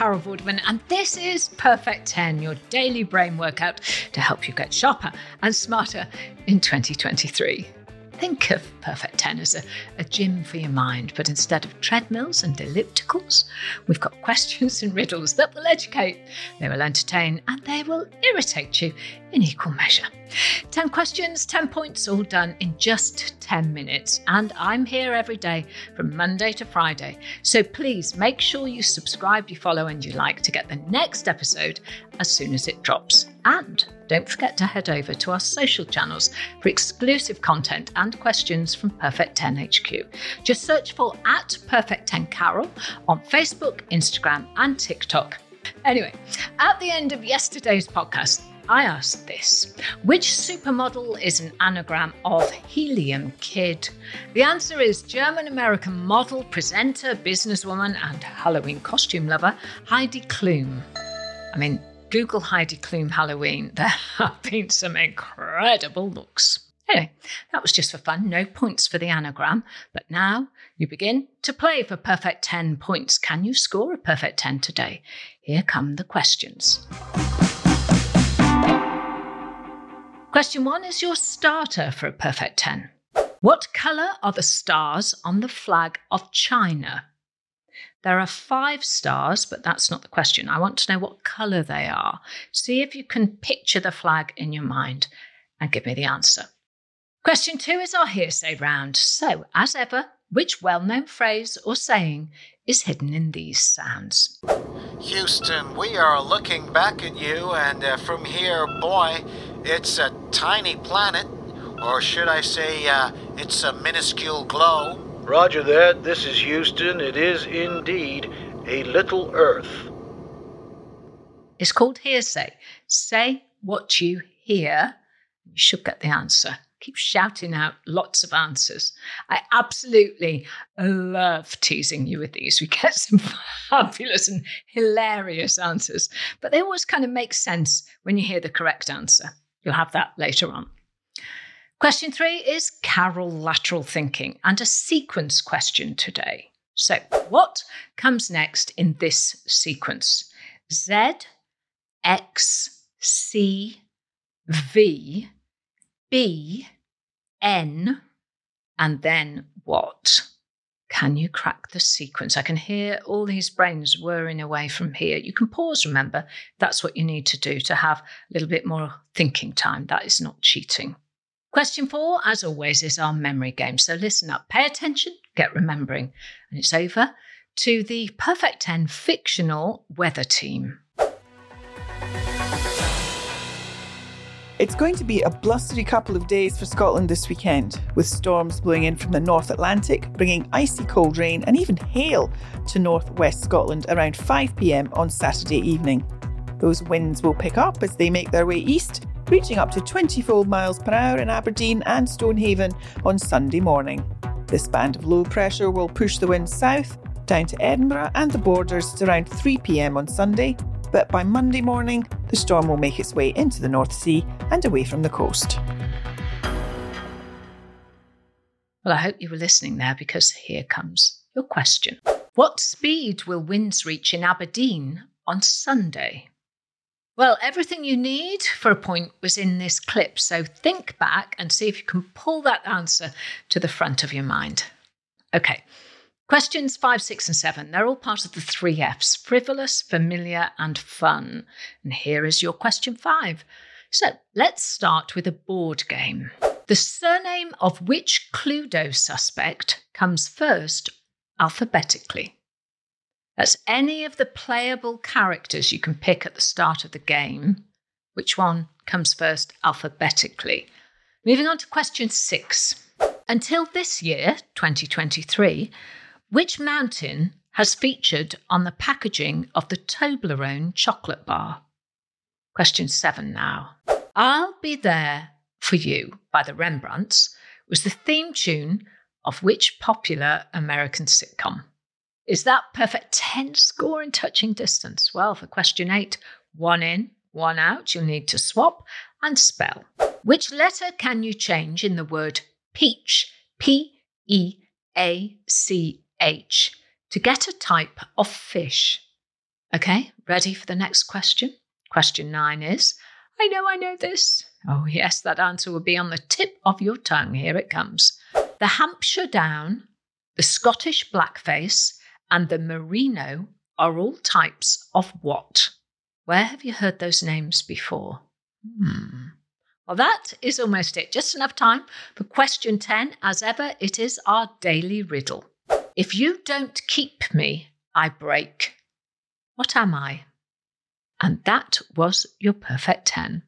Carol Vorderman, and this is Perfect 10, your daily brain workout to help you get sharper and smarter in 2023. Think of Perfect 10 as a, a gym for your mind, but instead of treadmills and ellipticals, we've got questions and riddles that will educate, they will entertain, and they will irritate you in equal measure. 10 questions, 10 points, all done in just 10 minutes. And I'm here every day from Monday to Friday. So please make sure you subscribe, you follow, and you like to get the next episode as soon as it drops. And don't forget to head over to our social channels for exclusive content and questions from Perfect 10 HQ. Just search for at Perfect 10 Carol on Facebook, Instagram, and TikTok. Anyway, at the end of yesterday's podcast, I asked this Which supermodel is an anagram of Helium Kid? The answer is German American model, presenter, businesswoman, and Halloween costume lover Heidi Klum. I mean, Google Heidi Klum Halloween. There have been some incredible looks. Anyway, that was just for fun, no points for the anagram. But now you begin to play for perfect 10 points. Can you score a perfect 10 today? Here come the questions. Question one is your starter for a perfect 10. What colour are the stars on the flag of China? There are five stars, but that's not the question. I want to know what colour they are. See if you can picture the flag in your mind and give me the answer. Question two is our hearsay round. So, as ever, which well known phrase or saying is hidden in these sounds? Houston, we are looking back at you, and uh, from here, boy, it's a tiny planet. Or should I say, uh, it's a minuscule glow. Roger that. This is Houston. It is indeed a little Earth. It's called hearsay. Say what you hear, you should get the answer keep shouting out lots of answers. I absolutely love teasing you with these. We get some fabulous and hilarious answers, but they always kind of make sense when you hear the correct answer. You'll have that later on. Question three is Carol lateral thinking and a sequence question today. So, what comes next in this sequence? Z, X, C, V, B, N, and then what? Can you crack the sequence? I can hear all these brains whirring away from here. You can pause, remember. That's what you need to do to have a little bit more thinking time. That is not cheating. Question four, as always, is our memory game. So listen up, pay attention, get remembering. And it's over to the Perfect 10 fictional weather team. It's going to be a blustery couple of days for Scotland this weekend, with storms blowing in from the North Atlantic, bringing icy cold rain and even hail to northwest Scotland around 5pm on Saturday evening. Those winds will pick up as they make their way east, reaching up to 24 miles per hour in Aberdeen and Stonehaven on Sunday morning. This band of low pressure will push the wind south down to Edinburgh and the borders around 3pm on Sunday, but by Monday morning, the storm will make its way into the North Sea and away from the coast. Well, I hope you were listening there because here comes your question. What speed will winds reach in Aberdeen on Sunday? Well, everything you need for a point was in this clip, so think back and see if you can pull that answer to the front of your mind. Okay, Questions five, six, and seven, they're all part of the three F's frivolous, familiar, and fun. And here is your question five. So let's start with a board game. The surname of which Cluedo suspect comes first alphabetically? That's any of the playable characters you can pick at the start of the game. Which one comes first alphabetically? Moving on to question six. Until this year, 2023, which mountain has featured on the packaging of the Toblerone chocolate bar? Question seven now. I'll Be There for You by the Rembrandts was the theme tune of which popular American sitcom? Is that perfect 10 score in touching distance? Well, for question eight, one in, one out, you'll need to swap and spell. Which letter can you change in the word peach, P E A C H, to get a type of fish? Okay, ready for the next question? Question nine is I know I know this. Oh, yes, that answer will be on the tip of your tongue. Here it comes. The Hampshire Down, the Scottish Blackface, and the Merino are all types of what? Where have you heard those names before? Hmm. Well, that is almost it. Just enough time for question 10. As ever, it is our daily riddle. If you don't keep me, I break. What am I? And that was your perfect 10.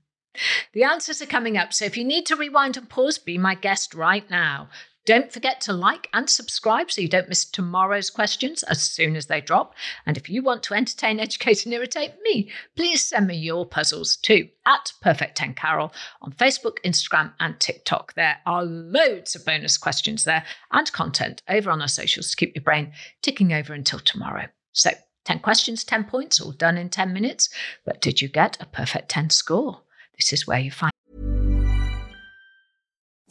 The answers are coming up, so if you need to rewind and pause, be my guest right now. Don't forget to like and subscribe so you don't miss tomorrow's questions as soon as they drop. And if you want to entertain, educate, and irritate me, please send me your puzzles too at Perfect 10 Carol on Facebook, Instagram, and TikTok. There are loads of bonus questions there and content over on our socials to keep your brain ticking over until tomorrow. So 10 questions, 10 points, all done in 10 minutes. But did you get a perfect 10 score? This is where you find.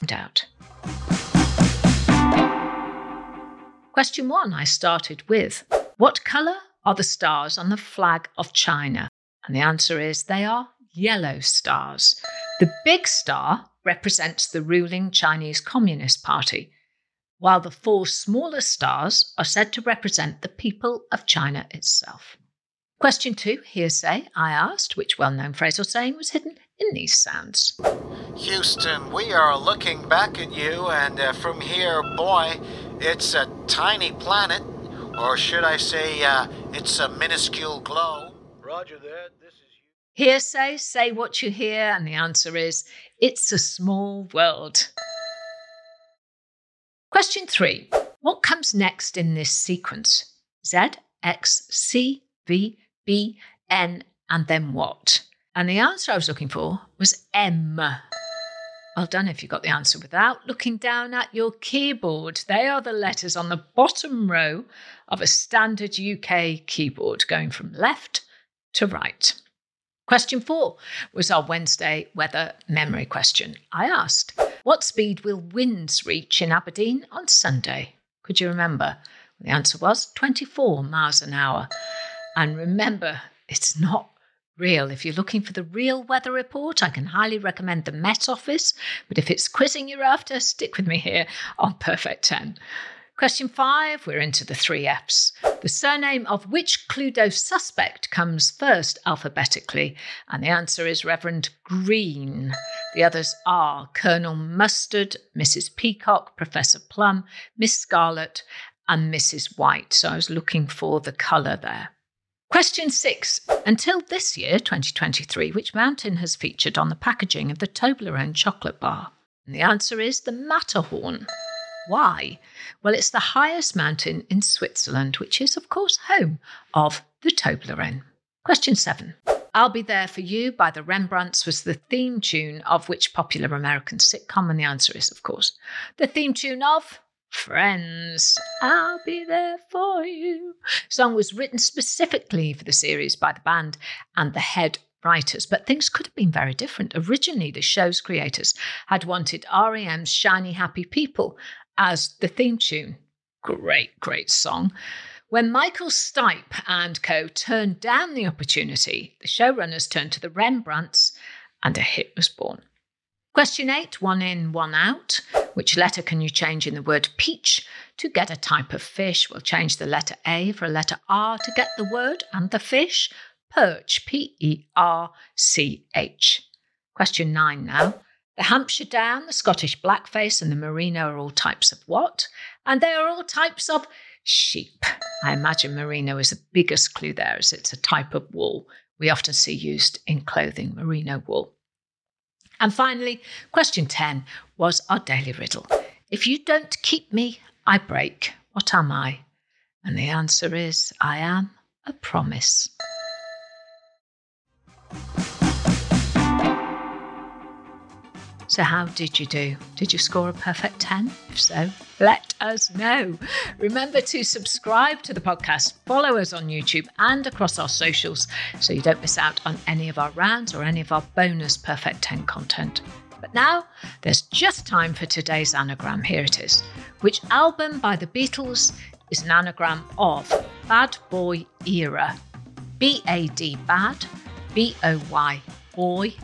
Doubt. Question one I started with What colour are the stars on the flag of China? And the answer is they are yellow stars. The big star represents the ruling Chinese Communist Party while the four smaller stars are said to represent the people of China itself. Question two, hearsay, I asked which well known phrase or saying was hidden in these sounds. Houston, we are looking back at you, and uh, from here, boy, it's a tiny planet. Or should I say, uh, it's a minuscule glow. Roger that. This is you. Hearsay, say what you hear, and the answer is it's a small world. Question three What comes next in this sequence? Z, X, C, V, B, N, and then what? And the answer I was looking for was M. Well done if you got the answer without looking down at your keyboard. They are the letters on the bottom row of a standard UK keyboard going from left to right. Question four was our Wednesday weather memory question. I asked, What speed will winds reach in Aberdeen on Sunday? Could you remember? The answer was 24 miles an hour. And remember, it's not real. If you're looking for the real weather report, I can highly recommend the Met Office. But if it's quizzing you're after, stick with me here on Perfect 10. Question five, we're into the three F's. The surname of which Cluedo suspect comes first alphabetically? And the answer is Reverend Green. The others are Colonel Mustard, Mrs. Peacock, Professor Plum, Miss Scarlet, and Mrs. White. So I was looking for the colour there. Question six. Until this year, 2023, which mountain has featured on the packaging of the Toblerone chocolate bar? And the answer is the Matterhorn. Why? Well, it's the highest mountain in Switzerland, which is, of course, home of the Toblerone. Question seven. I'll Be There For You by the Rembrandts was the theme tune of which popular American sitcom? And the answer is, of course, the theme tune of Friends. I'll Be There For You. Song was written specifically for the series by the band and the head writers, but things could have been very different. Originally, the show's creators had wanted REM's Shiny Happy People as the theme tune. Great, great song. When Michael Stipe and co turned down the opportunity, the showrunners turned to the Rembrandts and a hit was born. Question eight, one in, one out. Which letter can you change in the word peach to get a type of fish? We'll change the letter A for a letter R to get the word and the fish. Perch, P E R C H. Question nine now. The Hampshire Down, the Scottish Blackface, and the Merino are all types of what? And they are all types of sheep. I imagine merino is the biggest clue there, as it's a type of wool we often see used in clothing, merino wool. And finally, question 10 was our daily riddle. If you don't keep me, I break. What am I? And the answer is I am a promise. So, how did you do? Did you score a perfect 10? If so, let us know. Remember to subscribe to the podcast, follow us on YouTube and across our socials so you don't miss out on any of our rounds or any of our bonus Perfect 10 content. But now, there's just time for today's anagram. Here it is. Which album by the Beatles is an anagram of Bad Boy Era? B A D bad, B O Y boy,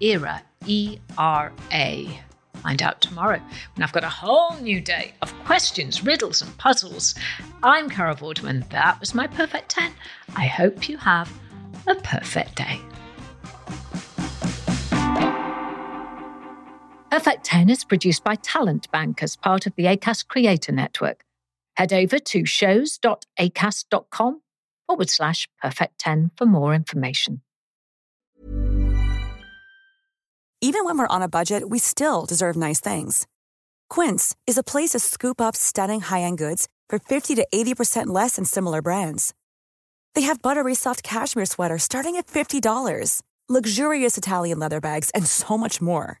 era E R A. Find out tomorrow when I've got a whole new day of questions, riddles, and puzzles. I'm Carol Vorderman. That was my perfect 10. I hope you have a perfect day. Perfect 10 is produced by Talent Bank as part of the ACAST Creator Network. Head over to shows.acast.com forward slash perfect 10 for more information. Even when we're on a budget, we still deserve nice things. Quince is a place to scoop up stunning high end goods for 50 to 80% less than similar brands. They have buttery soft cashmere sweaters starting at $50, luxurious Italian leather bags, and so much more.